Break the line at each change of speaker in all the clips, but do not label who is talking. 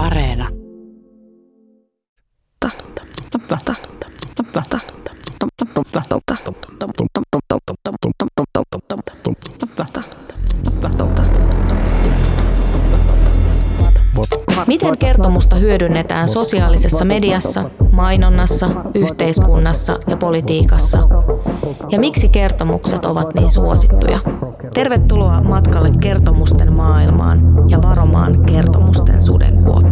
Areena.
Miten kertomusta hyödynnetään sosiaalisessa mediassa, mainonnassa, yhteiskunnassa ja politiikassa? Ja miksi kertomukset ovat niin suosittuja? Tervetuloa matkalle kertomusten maailmaan ja varomaan kertomusten sudenkuoppia.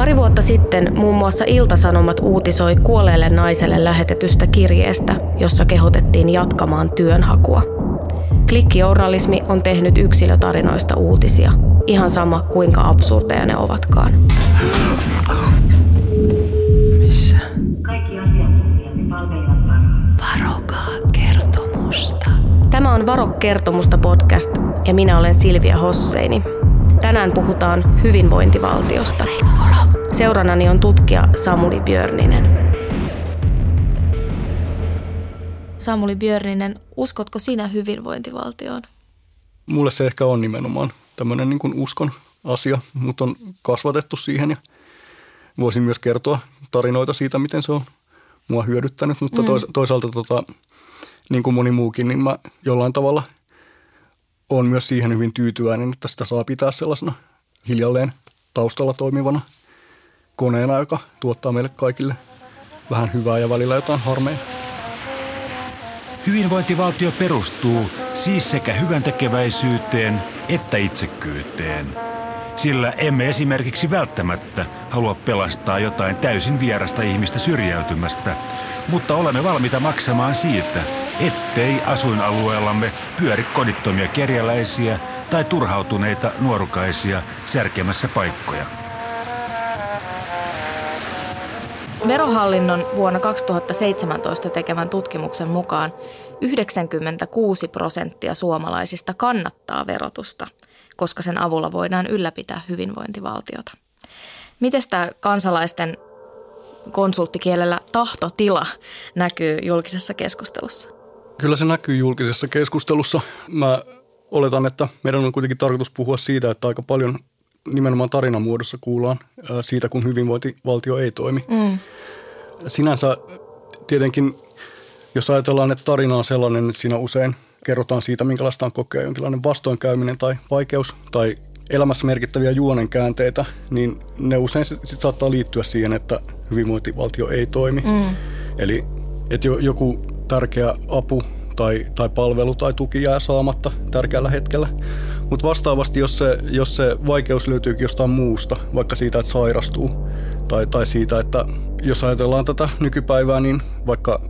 Pari vuotta sitten muun muassa Iltasanomat uutisoi kuolleelle naiselle lähetetystä kirjeestä, jossa kehotettiin jatkamaan työnhakua. Klikkijournalismi on tehnyt yksilötarinoista uutisia, ihan sama kuinka absurdeja ne ovatkaan.
Missä?
Kaikki.
Varokaa kertomusta.
Tämä on Varo kertomusta podcast ja minä olen Silvia Hosseini. Tänään puhutaan hyvinvointivaltiosta. Seurannani on tutkija Samuli Björninen. Samuli Björninen, uskotko sinä hyvinvointivaltioon?
Mulle se ehkä on nimenomaan tämmöinen niin kuin uskon asia, mutta on kasvatettu siihen ja voisin myös kertoa tarinoita siitä, miten se on mua hyödyttänyt, mutta mm. toisaalta tota, niin kuin moni muukin, niin mä jollain tavalla on myös siihen hyvin tyytyväinen, että sitä saa pitää sellaisena hiljalleen taustalla toimivana koneena, joka tuottaa meille kaikille vähän hyvää ja välillä jotain harmeja.
Hyvinvointivaltio perustuu siis sekä hyvän tekeväisyyteen että itsekkyyteen. Sillä emme esimerkiksi välttämättä halua pelastaa jotain täysin vierasta ihmistä syrjäytymästä, mutta olemme valmiita maksamaan siitä, ettei asuinalueellamme pyöri kodittomia kerjäläisiä tai turhautuneita nuorukaisia särkemässä paikkoja.
Verohallinnon vuonna 2017 tekemän tutkimuksen mukaan 96 prosenttia suomalaisista kannattaa verotusta, koska sen avulla voidaan ylläpitää hyvinvointivaltiota. Miten tämä kansalaisten konsulttikielellä tahtotila näkyy julkisessa keskustelussa?
Kyllä se näkyy julkisessa keskustelussa. Mä oletan, että meidän on kuitenkin tarkoitus puhua siitä, että aika paljon nimenomaan tarinamuodossa kuullaan siitä, kun hyvinvointivaltio ei toimi. Mm. Sinänsä tietenkin, jos ajatellaan, että tarina on sellainen, että siinä usein kerrotaan siitä, minkälaista on kokea jonkinlainen vastoinkäyminen tai vaikeus tai elämässä merkittäviä juonenkäänteitä, niin ne usein sit saattaa liittyä siihen, että hyvinvointivaltio ei toimi. Mm. Eli että joku tärkeä apu tai, tai palvelu tai tuki jää saamatta tärkeällä hetkellä. Mutta vastaavasti, jos se, jos se vaikeus löytyykin jostain muusta, vaikka siitä, että sairastuu, tai, tai siitä, että jos ajatellaan tätä nykypäivää, niin vaikka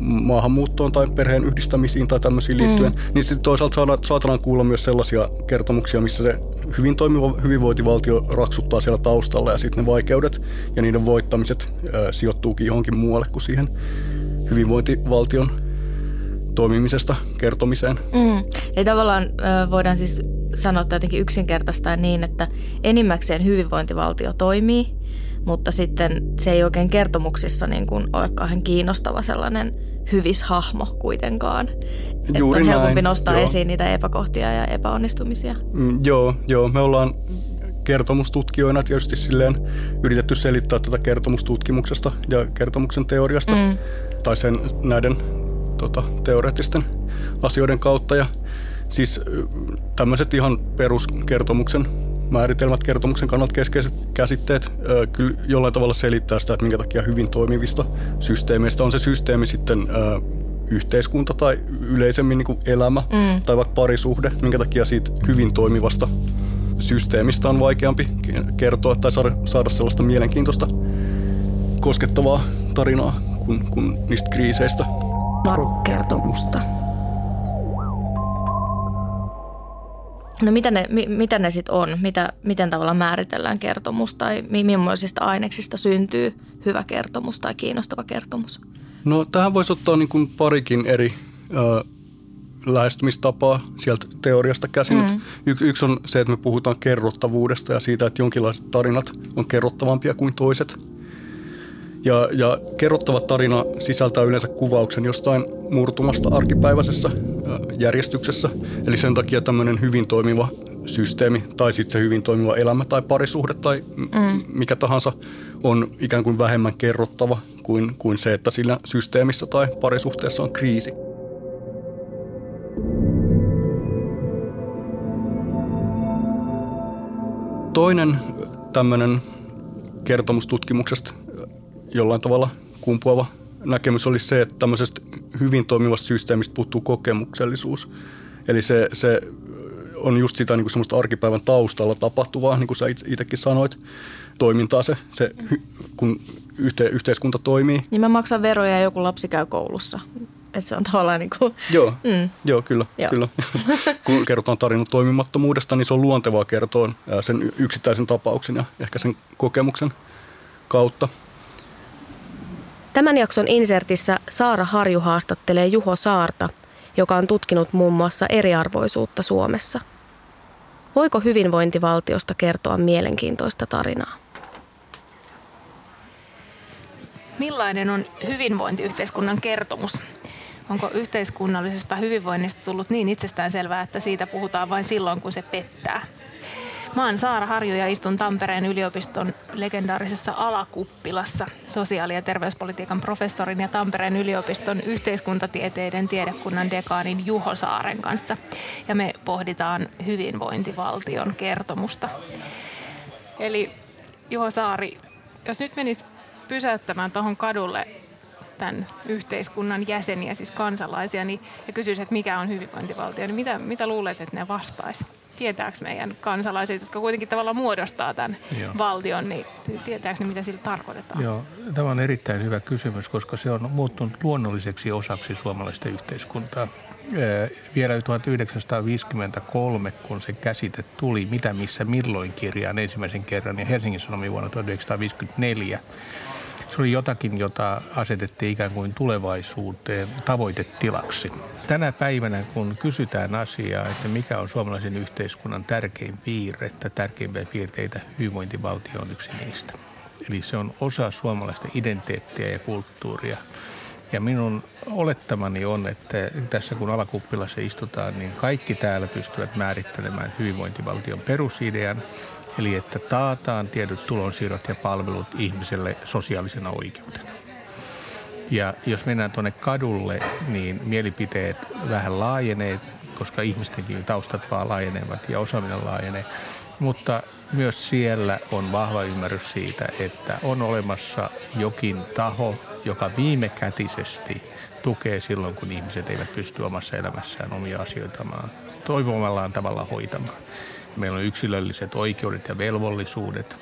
maahanmuuttoon tai perheen yhdistämisiin tai tämmöisiin liittyen, mm. niin sitten toisaalta saadaan kuulla myös sellaisia kertomuksia, missä se hyvin toimiva hyvinvointivaltio raksuttaa siellä taustalla ja sitten ne vaikeudet ja niiden voittamiset ö, sijoittuukin johonkin muualle kuin siihen hyvinvointivaltion toimimisesta kertomiseen.
Mm. Eli tavallaan voidaan siis sanoa jotenkin yksinkertaistaan niin, että enimmäkseen hyvinvointivaltio toimii, mutta sitten se ei oikein kertomuksissa niin kuin ole kauhean kiinnostava sellainen hyvis hahmo kuitenkaan. Juuri että on helpompi näin. nostaa joo. esiin niitä epäkohtia ja epäonnistumisia.
Mm, joo, joo, me ollaan kertomustutkijoina tietysti silleen yritetty selittää tätä kertomustutkimuksesta ja kertomuksen teoriasta mm. tai sen näiden tota, teoreettisten asioiden kautta. Ja siis tämmöiset ihan peruskertomuksen määritelmät, kertomuksen kannalta keskeiset käsitteet ö, kyllä jollain tavalla selittää sitä, että minkä takia hyvin toimivista systeemeistä on se systeemi sitten ö, yhteiskunta tai yleisemmin niin kuin elämä mm. tai vaikka parisuhde, minkä takia siitä hyvin toimivasta systeemistä on vaikeampi kertoa tai saada, saada sellaista mielenkiintoista koskettavaa tarinaa kuin, kuin niistä kriiseistä.
Varukertomusta. No mitä ne, mi, mitä ne sitten on? Mitä, miten tavallaan määritellään kertomus tai millaisista aineksista syntyy hyvä kertomus tai kiinnostava kertomus?
No tähän voisi ottaa niin kuin parikin eri ö, lähestymistapaa sieltä teoriasta käsin. Mm. Y- yksi on se, että me puhutaan kerrottavuudesta ja siitä, että jonkinlaiset tarinat on kerrottavampia kuin toiset. Ja, ja kerrottava tarina sisältää yleensä kuvauksen jostain murtumasta arkipäiväisessä järjestyksessä. Eli sen takia tämmöinen hyvin toimiva systeemi tai sitten se hyvin toimiva elämä tai parisuhde tai mm. mikä tahansa on ikään kuin vähemmän kerrottava kuin, kuin se, että sillä systeemissä tai parisuhteessa on kriisi. Toinen tämmöinen kertomustutkimuksesta jollain tavalla kumpuava näkemys oli se, että tämmöisestä hyvin toimivasta systeemistä puuttuu kokemuksellisuus. Eli se, se on just sitä niin kuin semmoista arkipäivän taustalla tapahtuvaa, niin kuin sä itsekin sanoit, toimintaa se, se kun yhte, yhteiskunta toimii.
Niin mä maksan veroja ja joku lapsi käy koulussa. Että se on tavallaan niin kuin...
Joo, mm. joo kyllä. Joo. kyllä. kun kerrotaan tarinan toimimattomuudesta, niin se on luontevaa kertoa sen yksittäisen tapauksen ja ehkä sen kokemuksen kautta.
Tämän jakson insertissä Saara Harju haastattelee Juho Saarta, joka on tutkinut muun muassa eriarvoisuutta Suomessa. Voiko hyvinvointivaltiosta kertoa mielenkiintoista tarinaa?
Millainen on hyvinvointiyhteiskunnan kertomus? Onko yhteiskunnallisesta hyvinvoinnista tullut niin itsestään selvää, että siitä puhutaan vain silloin, kun se pettää? Mä oon Saara Harju ja istun Tampereen yliopiston legendaarisessa alakuppilassa sosiaali- ja terveyspolitiikan professorin ja Tampereen yliopiston yhteiskuntatieteiden tiedekunnan dekaanin Juho Saaren kanssa. Ja me pohditaan hyvinvointivaltion kertomusta. Eli Juho Saari, jos nyt menis pysäyttämään tuohon kadulle tämän yhteiskunnan jäseniä, siis kansalaisia, niin, ja kysyisi, että mikä on hyvinvointivaltio, niin mitä, mitä luulet, että ne vastaisi? Tietääkö meidän kansalaiset, jotka kuitenkin tavallaan muodostaa tämän Joo. valtion, niin tietääkö ne, mitä sillä tarkoitetaan?
Joo, tämä on erittäin hyvä kysymys, koska se on muuttunut luonnolliseksi osaksi suomalaista yhteiskuntaa. Vielä 1953, kun se käsite tuli Mitä, missä, milloin kirjaan ensimmäisen kerran ja Helsingin Sanomien vuonna 1954, se oli jotakin, jota asetettiin ikään kuin tulevaisuuteen tavoitetilaksi. Tänä päivänä, kun kysytään asiaa, että mikä on suomalaisen yhteiskunnan tärkein piirre, että tärkeimpiä piirteitä hyvinvointivaltio on yksi niistä. Eli se on osa suomalaista identiteettiä ja kulttuuria. Ja minun olettamani on, että tässä kun alakuppilassa istutaan, niin kaikki täällä pystyvät määrittelemään hyvinvointivaltion perusidean Eli että taataan tietyt tulonsiirrot ja palvelut ihmiselle sosiaalisena oikeutena. Ja jos mennään tuonne kadulle, niin mielipiteet vähän laajenee, koska ihmistenkin taustat vaan laajenevat ja osaaminen laajenee. Mutta myös siellä on vahva ymmärrys siitä, että on olemassa jokin taho, joka viimekätisesti tukee silloin, kun ihmiset eivät pysty omassa elämässään omia asioitaan toivomallaan tavalla hoitamaan. Meillä on yksilölliset oikeudet ja velvollisuudet.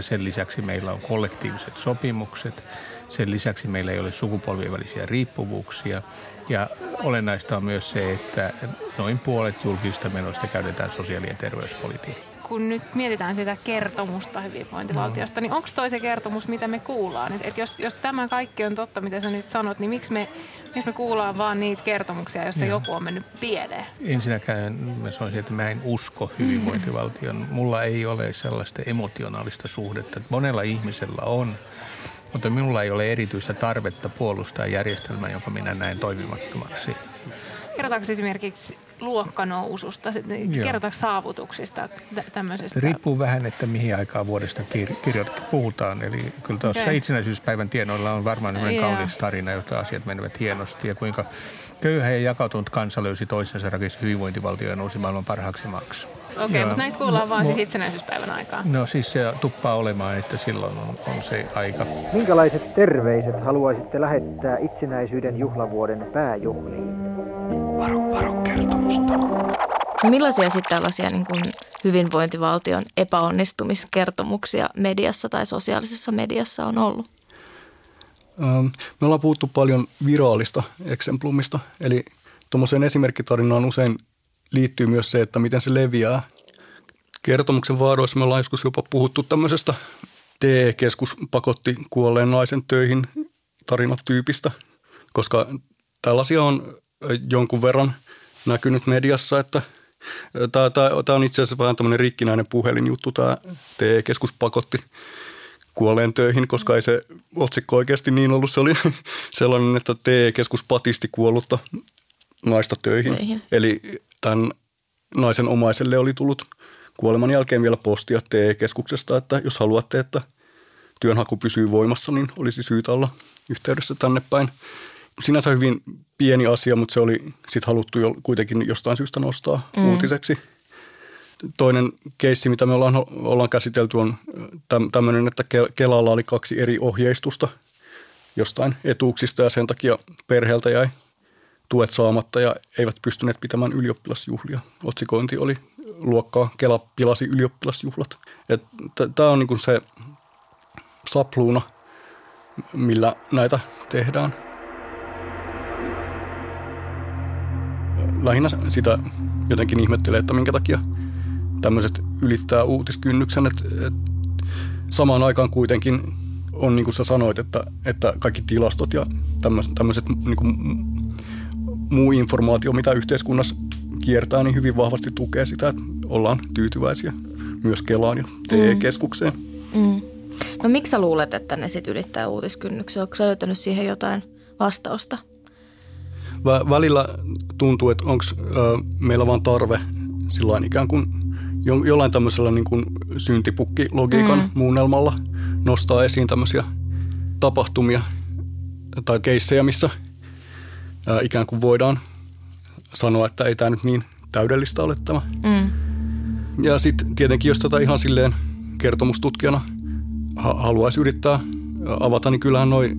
Sen lisäksi meillä on kollektiiviset sopimukset. Sen lisäksi meillä ei ole sukupolvien välisiä riippuvuuksia. Ja olennaista on myös se, että noin puolet julkisista menoista käytetään sosiaali- ja terveyspolitiikkaan
kun nyt mietitään sitä kertomusta hyvinvointivaltiosta, no. niin onko toi se kertomus, mitä me kuullaan? Et, et jos, jos tämä kaikki on totta, mitä sä nyt sanot, niin miksi me, miksi me kuullaan vaan niitä kertomuksia, joissa Joo. joku on mennyt pieleen?
Ensinnäkään mä sanoisin, että mä en usko hyvinvointivaltion. Mulla ei ole sellaista emotionaalista suhdetta. Monella ihmisellä on, mutta minulla ei ole erityistä tarvetta puolustaa järjestelmää, jonka minä näen toimimattomaksi.
Kerrotaanko esimerkiksi luokkanoususta, kerrotaanko saavutuksista tämmöisestä?
Riippuu vähän, että mihin aikaan vuodesta kir- kirjoit, puhutaan. Eli kyllä tuossa okay. itsenäisyyspäivän tienoilla on varmaan sellainen yeah. kaunis tarina, jotta asiat menevät hienosti ja kuinka köyhä ja jakautunut kansa löysi toisensa rakensi hyvinvointivaltio ja nousi maailman parhaaksi maaksi.
Okei, okay, mutta näitä kuullaan vaan siis itsenäisyyspäivän aikaan.
No siis se tuppaa olemaan, että silloin on, on se aika.
Minkälaiset terveiset haluaisitte lähettää itsenäisyyden juhlavuoden pääjuhliin?
Kertomusta.
No millaisia sitten tällaisia niin kuin hyvinvointivaltion epäonnistumiskertomuksia mediassa tai sosiaalisessa mediassa on ollut?
Ähm, me ollaan puhuttu paljon viraalista eksemplumista, eli tuommoiseen esimerkkitarinaan usein liittyy myös se, että miten se leviää. Kertomuksen vaaroissa me ollaan joskus jopa puhuttu tämmöisestä TE-keskus pakotti kuolleen naisen töihin tarinatyypistä, koska tällaisia on jonkun verran näkynyt mediassa, että tämä, tämä, tämä on itse asiassa vähän tämmöinen rikkinäinen puhelinjuttu, tämä TE-keskus pakotti kuolleen töihin, koska ei se otsikko oikeasti niin ollut. Se oli sellainen, että TE-keskus patisti kuollutta naista töihin.
Töihin.
Eli tämän naisen omaiselle oli tullut kuoleman jälkeen vielä postia TE-keskuksesta, että jos haluatte, että työnhaku pysyy voimassa, niin olisi syytä olla yhteydessä tänne päin. Sinänsä hyvin pieni asia, mutta se oli sitten haluttu jo kuitenkin jostain syystä nostaa mm. uutiseksi. Toinen keissi, mitä me ollaan, ollaan käsitelty, on tämmöinen, että Kelalla oli kaksi eri ohjeistusta jostain etuuksista ja sen takia perheeltä jäi tuet saamatta ja eivät pystyneet pitämään ylioppilasjuhlia. Otsikointi oli luokkaa Kela pilasi ylioppilasjuhlat. Tämä on niin se sapluuna, millä näitä tehdään. Lähinnä sitä jotenkin ihmettelee, että minkä takia tämmöiset ylittää uutiskynnyksen, että, että samaan aikaan kuitenkin on niin kuin sä sanoit, että, että kaikki tilastot ja tämmöiset, tämmöiset niin kuin muu informaatio, mitä yhteiskunnassa kiertää, niin hyvin vahvasti tukee sitä, että ollaan tyytyväisiä myös Kelaan ja TE-keskukseen. Mm. Mm.
No miksi sä luulet, että ne sitten ylittää uutiskynnyksen? Onko sä löytänyt siihen jotain vastausta?
Vä- välillä tuntuu, että onko meillä vaan tarve sillä ikään kuin jo- jollain tämmöisellä niin kuin syntipukkilogiikan mm. muunnelmalla nostaa esiin tämmöisiä tapahtumia tai keissejä, missä ää, ikään kuin voidaan sanoa, että ei tämä nyt niin täydellistä ole tämä. Mm. Ja sitten tietenkin, jos tätä ihan silleen kertomustutkijana ha- haluaisi yrittää avata, niin kyllähän noi,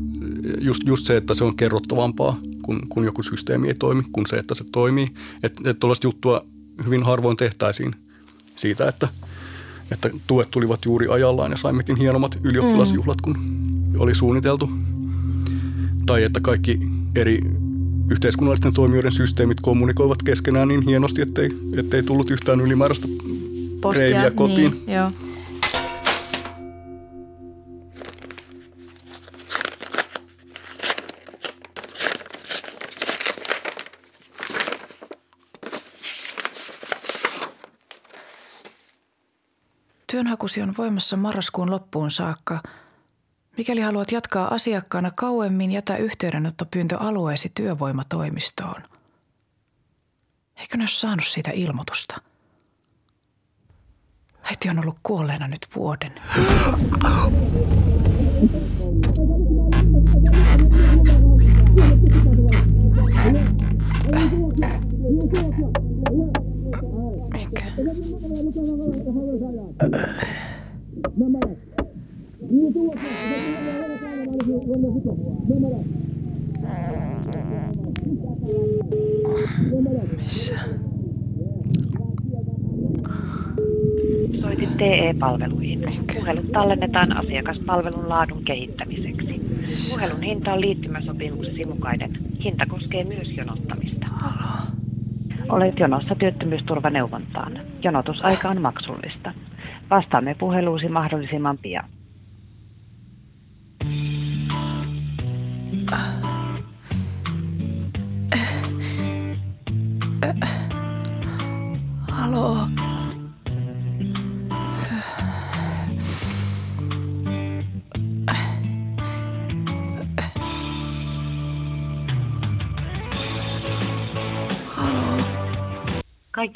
just, just se, että se on kerrottavampaa, kun, kun joku systeemi ei toimi, kuin se, että se toimii. Että et tuollaista juttua hyvin harvoin tehtäisiin siitä, että, että tuet tulivat juuri ajallaan ja saimmekin hienommat ylioppilasjuhlat, kun oli suunniteltu. Tai että kaikki eri yhteiskunnallisten toimijoiden systeemit kommunikoivat keskenään niin hienosti, ettei, ettei tullut yhtään ylimääräistä Postia, kotiin.
Niin, joo.
Työnhakusi on voimassa marraskuun loppuun saakka. Mikäli haluat jatkaa asiakkaana kauemmin, jätä yhteydenottopyyntö alueesi työvoimatoimistoon. Eikö ne ole saanut siitä ilmoitusta? Äiti on ollut kuolleena nyt vuoden. Missä?
Soitit TE-palveluihin. Puhelut tallennetaan asiakaspalvelun laadun kehittämiseksi. Puhelun hinta on liittymäsopimuksesi mukainen. Hinta koskee myös jonottamista. Olet jonossa työttömyysturvaneuvontaan. Jonotusaika on maksullista. Vastaamme puheluusi mahdollisimman pian.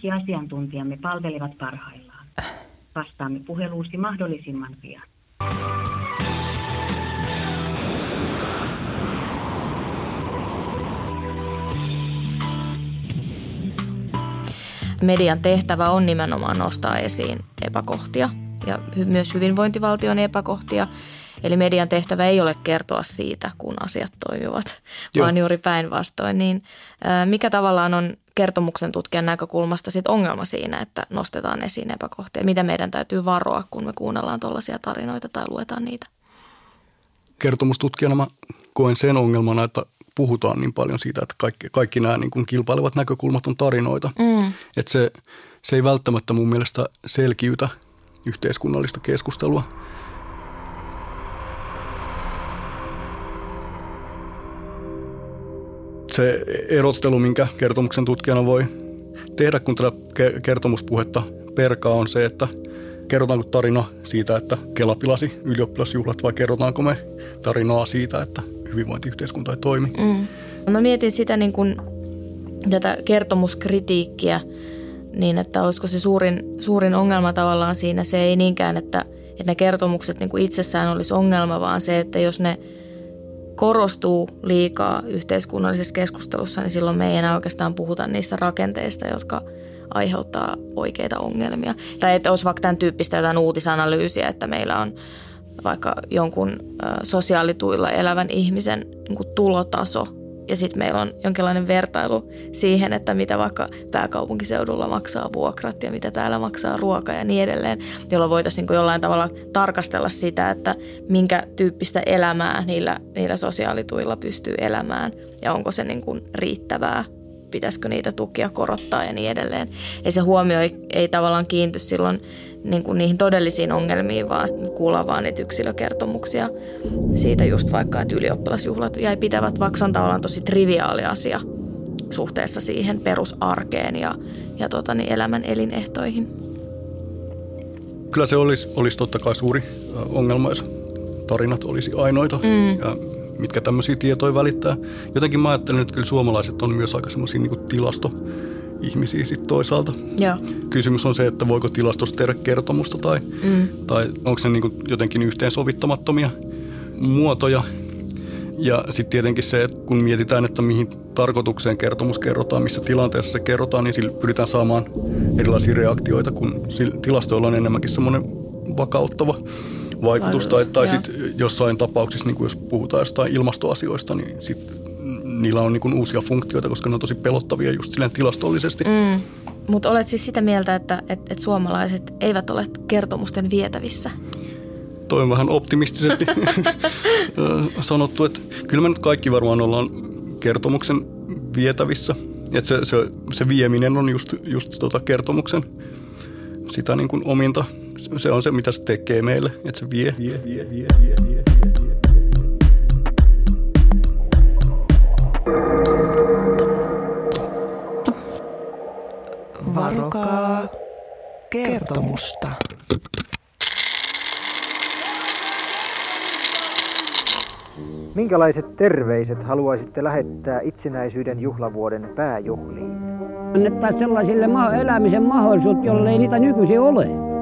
Kaikki asiantuntijamme palvelevat parhaillaan. Vastaamme puheluusi mahdollisimman pian.
Median tehtävä on nimenomaan nostaa esiin epäkohtia ja myös hyvinvointivaltion epäkohtia. Eli median tehtävä ei ole kertoa siitä, kun asiat toimivat, Joo. vaan juuri päinvastoin. Niin mikä tavallaan on kertomuksen tutkijan näkökulmasta sit ongelma siinä, että nostetaan esiin epäkohtia? Mitä meidän täytyy varoa, kun me kuunnellaan tuollaisia tarinoita tai luetaan niitä?
Kertomustutkijana mä koen sen ongelmana, että puhutaan niin paljon siitä, että kaikki, kaikki nämä niin kuin kilpailevat näkökulmat on tarinoita. Mm. Että se, se ei välttämättä mun mielestä selkiytä yhteiskunnallista keskustelua. Se erottelu, minkä kertomuksen tutkijana voi tehdä, kun tätä kertomuspuhetta perkaa, on se, että kerrotaanko tarina siitä, että Kela pilasi ylioppilasjuhlat vai kerrotaanko me tarinaa siitä, että hyvinvointiyhteiskunta ei toimi. Mm.
Mä mietin sitä niin kuin tätä kertomuskritiikkiä, niin että olisiko se suurin, suurin ongelma tavallaan siinä se ei niinkään, että, että ne kertomukset niin kuin itsessään olisi ongelma, vaan se, että jos ne korostuu liikaa yhteiskunnallisessa keskustelussa, niin silloin me ei enää oikeastaan puhuta niistä rakenteista, jotka aiheuttaa oikeita ongelmia. Tai että olisi vaikka tämän tyyppistä jotain uutisanalyysiä, että meillä on vaikka jonkun sosiaalituilla elävän ihmisen niin tulotaso ja sitten meillä on jonkinlainen vertailu siihen, että mitä vaikka pääkaupunkiseudulla maksaa vuokrat ja mitä täällä maksaa ruoka ja niin edelleen, jolloin voitaisiin niin jollain tavalla tarkastella sitä, että minkä tyyppistä elämää niillä, niillä sosiaalituilla pystyy elämään ja onko se niin kuin riittävää pitäisikö niitä tukia korottaa ja niin edelleen. Ei se huomio ei, ei tavallaan kiinty silloin niin kuin niihin todellisiin ongelmiin, vaan kuullaan vaan niitä yksilökertomuksia siitä just vaikka, että ylioppilasjuhlat jäi pitävät, vaikka se on tavallaan tosi triviaali asia suhteessa siihen perusarkeen ja, ja tota, niin elämän elinehtoihin.
Kyllä se olisi, olisi totta kai suuri ongelma, jos tarinat olisi ainoita. Mm. Ja mitkä tämmöisiä tietoja välittää. Jotenkin mä ajattelen, että kyllä suomalaiset on myös aika semmoisia niin tilasto ihmisiä sitten toisaalta.
Joo.
Kysymys on se, että voiko tilastosta tehdä kertomusta tai, mm. tai onko ne niin jotenkin yhteensovittamattomia muotoja. Ja sitten tietenkin se, että kun mietitään, että mihin tarkoitukseen kertomus kerrotaan, missä tilanteessa se kerrotaan, niin sillä pyritään saamaan erilaisia reaktioita, kun tilastoilla on enemmänkin semmoinen vakauttava vaikutus. Tai, tai sitten jossain tapauksissa, niin kuin jos puhutaan jostain ilmastoasioista, niin sit niillä on niin uusia funktioita, koska ne on tosi pelottavia just silleen tilastollisesti. Mm.
Mutta olet siis sitä mieltä, että et, et suomalaiset eivät ole kertomusten vietävissä?
Toi on vähän optimistisesti sanottu, että kyllä me nyt kaikki varmaan ollaan kertomuksen vietävissä. Että se, se, se vieminen on just, just tota kertomuksen sitä niin kuin ominta se on se, mitä se tekee meille, että se vie. vie, vie, vie, vie, vie.
Varokaa kertomusta.
Minkälaiset terveiset haluaisitte lähettää itsenäisyyden juhlavuoden pääjuhliin?
Annettaisiin sellaisille elämisen mahdollisuudet, jollei niitä nykyisin ole.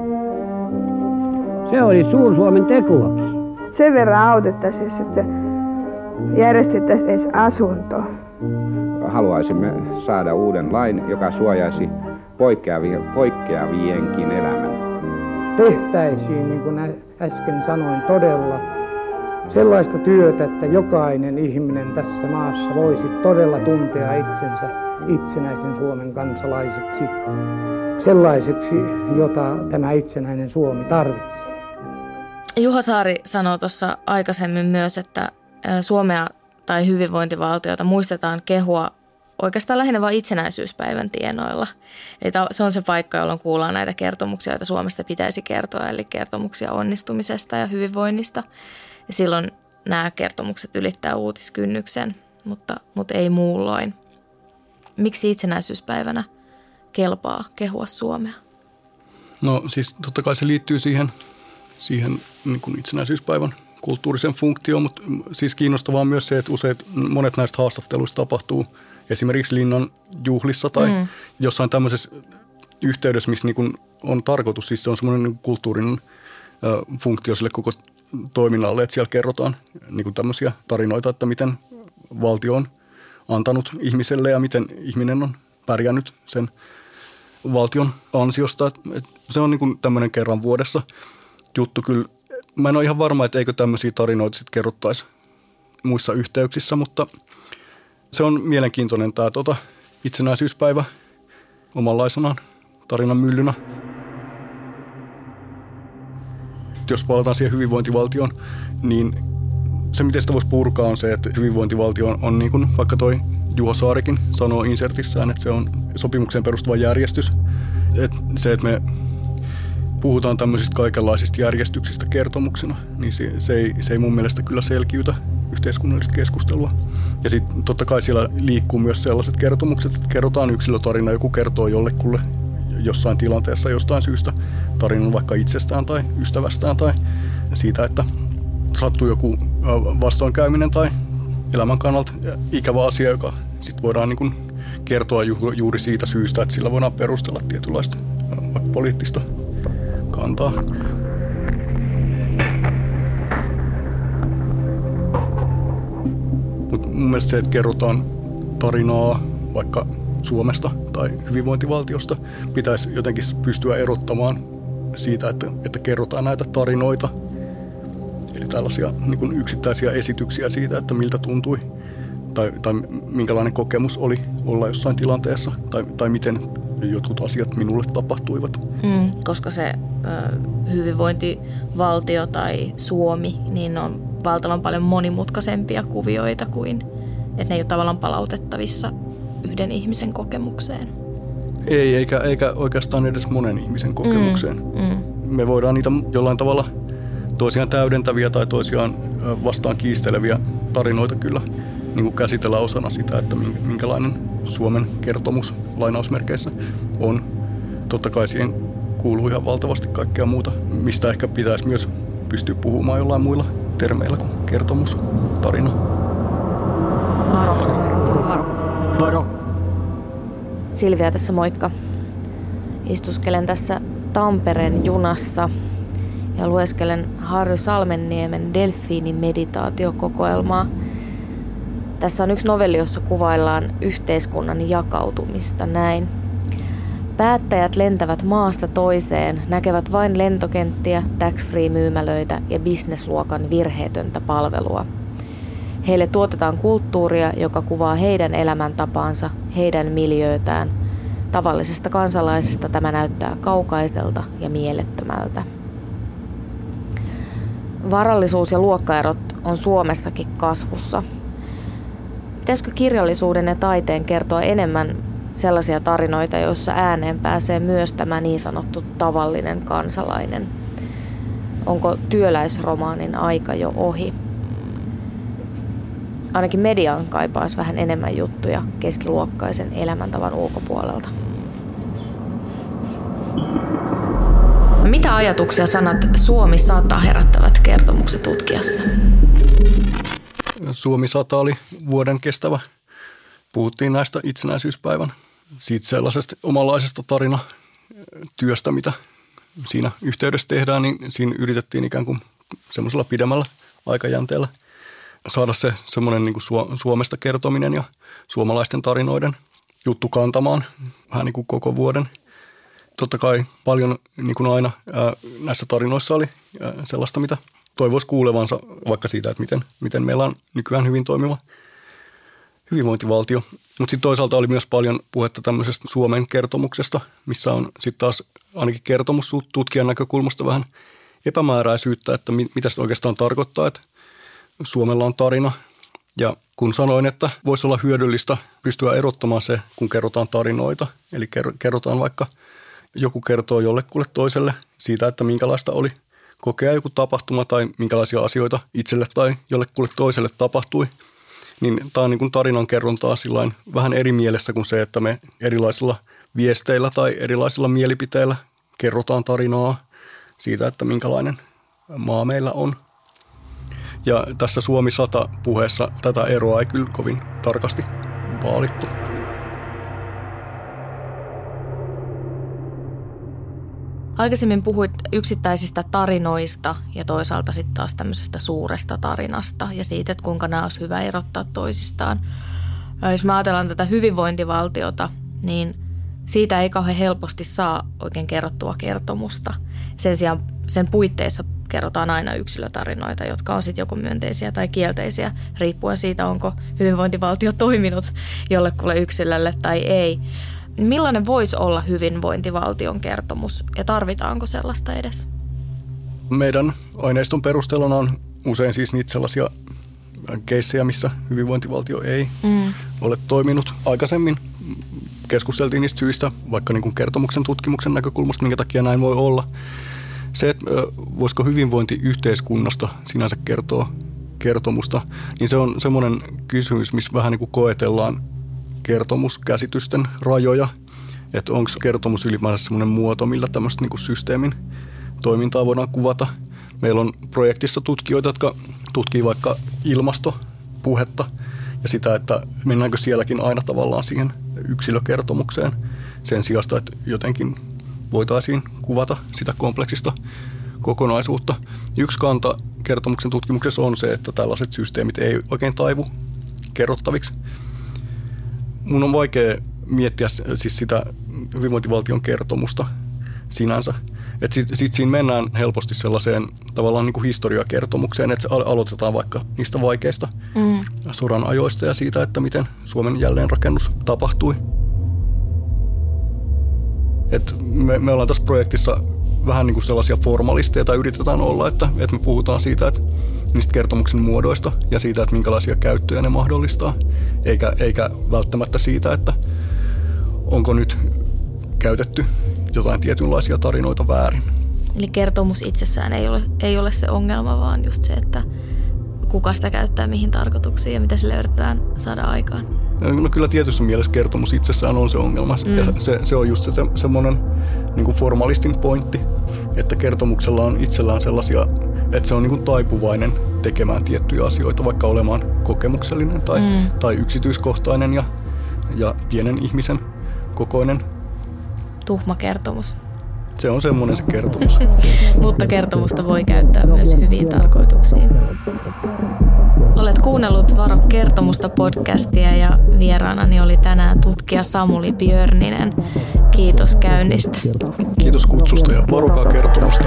Se oli Suur-Suomen tekoakin.
Sen verran autettaisiin, että järjestettäisiin edes asunto.
Haluaisimme saada uuden lain, joka suojaisi poikkeavien, poikkeavienkin elämän.
Tehtäisiin, niin kuin äsken sanoin, todella sellaista työtä, että jokainen ihminen tässä maassa voisi todella tuntea itsensä itsenäisen Suomen kansalaiseksi, sellaiseksi, jota tämä itsenäinen Suomi tarvitsee.
Juha Saari sanoi tuossa aikaisemmin myös, että Suomea tai hyvinvointivaltiota muistetaan kehua oikeastaan lähinnä vain itsenäisyyspäivän tienoilla. Eli se on se paikka, jolloin kuullaan näitä kertomuksia, joita Suomesta pitäisi kertoa, eli kertomuksia onnistumisesta ja hyvinvoinnista. Ja silloin nämä kertomukset ylittää uutiskynnyksen, mutta, mutta ei muulloin. Miksi itsenäisyyspäivänä kelpaa kehua Suomea?
No siis totta kai se liittyy siihen siihen niin kuin itsenäisyyspäivän kulttuurisen funktioon, mutta siis kiinnostavaa on myös se, että useat, monet näistä haastatteluista tapahtuu esimerkiksi Linnan juhlissa tai mm. jossain tämmöisessä yhteydessä, missä niin kuin on tarkoitus, siis se on semmoinen niin kulttuurinen ö, funktio sille koko toiminnalle, että siellä kerrotaan niin kuin tämmöisiä tarinoita, että miten valtio on antanut ihmiselle ja miten ihminen on pärjännyt sen valtion ansiosta. Et se on niin kuin tämmöinen kerran vuodessa – juttu kyllä. Mä en ole ihan varma, että eikö tämmöisiä tarinoita sitten kerrottaisi muissa yhteyksissä, mutta se on mielenkiintoinen tämä tota, itsenäisyyspäivä omanlaisenaan tarinan myllynä. Jos palataan siihen hyvinvointivaltioon, niin se, miten sitä voisi purkaa, on se, että hyvinvointivaltio on, on niin kuin vaikka toi Juho Saarikin sanoo insertissään, että se on sopimukseen perustuva järjestys. Että se, että me puhutaan tämmöisistä kaikenlaisista järjestyksistä kertomuksena, niin se, se, ei, se ei mun mielestä kyllä selkiytä yhteiskunnallista keskustelua. Ja sitten totta kai siellä liikkuu myös sellaiset kertomukset, että kerrotaan yksilötarina, joku kertoo jollekulle jossain tilanteessa jostain syystä tarinan vaikka itsestään tai ystävästään tai siitä, että sattuu joku vastoinkäyminen tai elämän kannalta ikävä asia, joka sitten voidaan niin kertoa juuri siitä syystä, että sillä voidaan perustella tietynlaista poliittista kantaa. Mutta mun mielestä se, että kerrotaan tarinaa vaikka Suomesta tai hyvinvointivaltiosta, pitäisi jotenkin pystyä erottamaan siitä, että, että kerrotaan näitä tarinoita. Eli tällaisia niin yksittäisiä esityksiä siitä, että miltä tuntui tai, tai minkälainen kokemus oli olla jossain tilanteessa tai, tai miten jotkut asiat minulle tapahtuivat.
Mm, koska se ö, hyvinvointivaltio tai Suomi, niin on valtavan paljon monimutkaisempia kuvioita kuin, että ne ei ole tavallaan palautettavissa yhden ihmisen kokemukseen.
Ei, eikä, eikä oikeastaan edes monen ihmisen kokemukseen. Mm, mm. Me voidaan niitä jollain tavalla toisiaan täydentäviä tai toisiaan vastaan kiisteleviä tarinoita kyllä niin kuin käsitellä osana sitä, että minkälainen Suomen kertomus lainausmerkeissä on. Totta kai siihen kuuluu ihan valtavasti kaikkea muuta, mistä ehkä pitäisi myös pystyä puhumaan jollain muilla termeillä kuin kertomus, tarina.
Varo. Varo. Varo. Silvia tässä moikka. Istuskelen tässä Tampereen junassa ja lueskelen Harry Salmenniemen delfiinin meditaatiokokoelmaa. Tässä on yksi novelli, jossa kuvaillaan yhteiskunnan jakautumista näin – Päättäjät lentävät maasta toiseen, näkevät vain lentokenttiä, tax-free-myymälöitä ja bisnesluokan virheetöntä palvelua. Heille tuotetaan kulttuuria, joka kuvaa heidän elämäntapaansa, heidän miljöötään. Tavallisesta kansalaisesta tämä näyttää kaukaiselta ja mielettömältä. Varallisuus ja luokkaerot on Suomessakin kasvussa. Pitäisikö kirjallisuuden ja taiteen kertoa enemmän sellaisia tarinoita, joissa ääneen pääsee myös tämä niin sanottu tavallinen kansalainen. Onko työläisromaanin aika jo ohi? Ainakin median kaipaisi vähän enemmän juttuja keskiluokkaisen elämäntavan ulkopuolelta. Mitä ajatuksia sanat Suomi sata herättävät kertomukset tutkijassa?
Suomi sata oli vuoden kestävä puhuttiin näistä itsenäisyyspäivän siitä sellaisesta omanlaisesta tarinatyöstä, mitä siinä yhteydessä tehdään, niin siinä yritettiin ikään kuin semmoisella pidemmällä aikajänteellä saada se semmoinen niin Suomesta kertominen ja suomalaisten tarinoiden juttu kantamaan vähän niin kuin koko vuoden. Totta kai paljon niin kuin aina ää, näissä tarinoissa oli ää, sellaista, mitä toivoisi kuulevansa vaikka siitä, että miten, miten meillä on nykyään hyvin toimiva – hyvinvointivaltio. Mutta sitten toisaalta oli myös paljon puhetta tämmöisestä Suomen kertomuksesta, missä on sitten taas ainakin kertomus tutkijan näkökulmasta vähän epämääräisyyttä, että mit, mitä se oikeastaan tarkoittaa, että Suomella on tarina. Ja kun sanoin, että voisi olla hyödyllistä pystyä erottamaan se, kun kerrotaan tarinoita, eli kerrotaan vaikka joku kertoo jollekulle toiselle siitä, että minkälaista oli kokea joku tapahtuma tai minkälaisia asioita itselle tai jollekulle toiselle tapahtui – niin tämä on niin kuin tarinan kerrontaa sillain vähän eri mielessä kuin se, että me erilaisilla viesteillä tai erilaisilla mielipiteillä kerrotaan tarinaa siitä, että minkälainen maa meillä on. Ja tässä Suomi 100 puheessa tätä eroa ei kyllä kovin tarkasti vaalittu.
Aikaisemmin puhuit yksittäisistä tarinoista ja toisaalta sitten taas tämmöisestä suuresta tarinasta ja siitä, että kuinka nämä olisi hyvä erottaa toisistaan. Jos me ajatellaan tätä hyvinvointivaltiota, niin siitä ei kauhean helposti saa oikein kerrottua kertomusta. Sen sijaan sen puitteissa kerrotaan aina yksilötarinoita, jotka on sitten joko myönteisiä tai kielteisiä, riippuen siitä, onko hyvinvointivaltio toiminut jollekulle yksilölle tai ei. Millainen voisi olla hyvinvointivaltion kertomus ja tarvitaanko sellaista edes?
Meidän aineiston perusteella on usein siis niitä sellaisia keissejä, missä hyvinvointivaltio ei mm. ole toiminut aikaisemmin. Keskusteltiin niistä syistä, vaikka niin kuin kertomuksen tutkimuksen näkökulmasta, minkä takia näin voi olla. Se, että voisiko hyvinvointiyhteiskunnasta sinänsä kertoa kertomusta, niin se on semmoinen kysymys, missä vähän niin kuin koetellaan kertomuskäsitysten rajoja, että onko kertomus ylipäänsä sellainen muoto, millä tämmöistä niin systeemin toimintaa voidaan kuvata. Meillä on projektissa tutkijoita, jotka tutkii vaikka ilmastopuhetta ja sitä, että mennäänkö sielläkin aina tavallaan siihen yksilökertomukseen sen sijasta, että jotenkin voitaisiin kuvata sitä kompleksista kokonaisuutta. Yksi kanta kertomuksen tutkimuksessa on se, että tällaiset systeemit ei oikein taivu kerrottaviksi. Mun on vaikea miettiä siis sitä hyvinvointivaltion kertomusta sinänsä. Että sitten sit siinä mennään helposti sellaiseen tavallaan niin kuin historiakertomukseen, että aloitetaan vaikka niistä vaikeista mm. sodan ajoista ja siitä, että miten Suomen jälleenrakennus tapahtui. Et me, me ollaan tässä projektissa vähän niin kuin sellaisia formalisteja tai yritetään olla, että, että me puhutaan siitä, että niistä kertomuksen muodoista ja siitä, että minkälaisia käyttöjä ne mahdollistaa, eikä, eikä välttämättä siitä, että onko nyt käytetty jotain tietynlaisia tarinoita väärin.
Eli kertomus itsessään ei ole, ei ole se ongelma, vaan just se, että kuka sitä käyttää mihin tarkoituksiin ja mitä sille yritetään saada aikaan.
No kyllä tietyssä mielessä kertomus itsessään on se ongelma. Mm. Ja se, se on just se, se semmoinen niin formalistin pointti, että kertomuksella on itsellään sellaisia, että se on niin taipuvainen tekemään tiettyjä asioita, vaikka olemaan kokemuksellinen tai, mm. tai yksityiskohtainen ja, ja pienen ihmisen kokoinen.
Tuhma kertomus.
Se on semmoinen se kertomus.
Mutta kertomusta voi käyttää myös hyviin tarkoituksiin. Olet kuunnellut Varo kertomusta podcastia ja vieraanani oli tänään tutkija Samuli Björninen. Kiitos käynnistä.
Kiitos kutsusta ja varokaa kertomusta.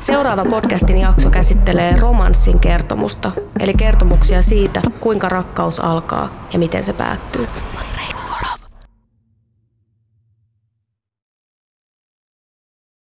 Seuraava podcastin jakso käsittelee romanssin kertomusta, eli kertomuksia siitä, kuinka rakkaus alkaa ja miten se päättyy.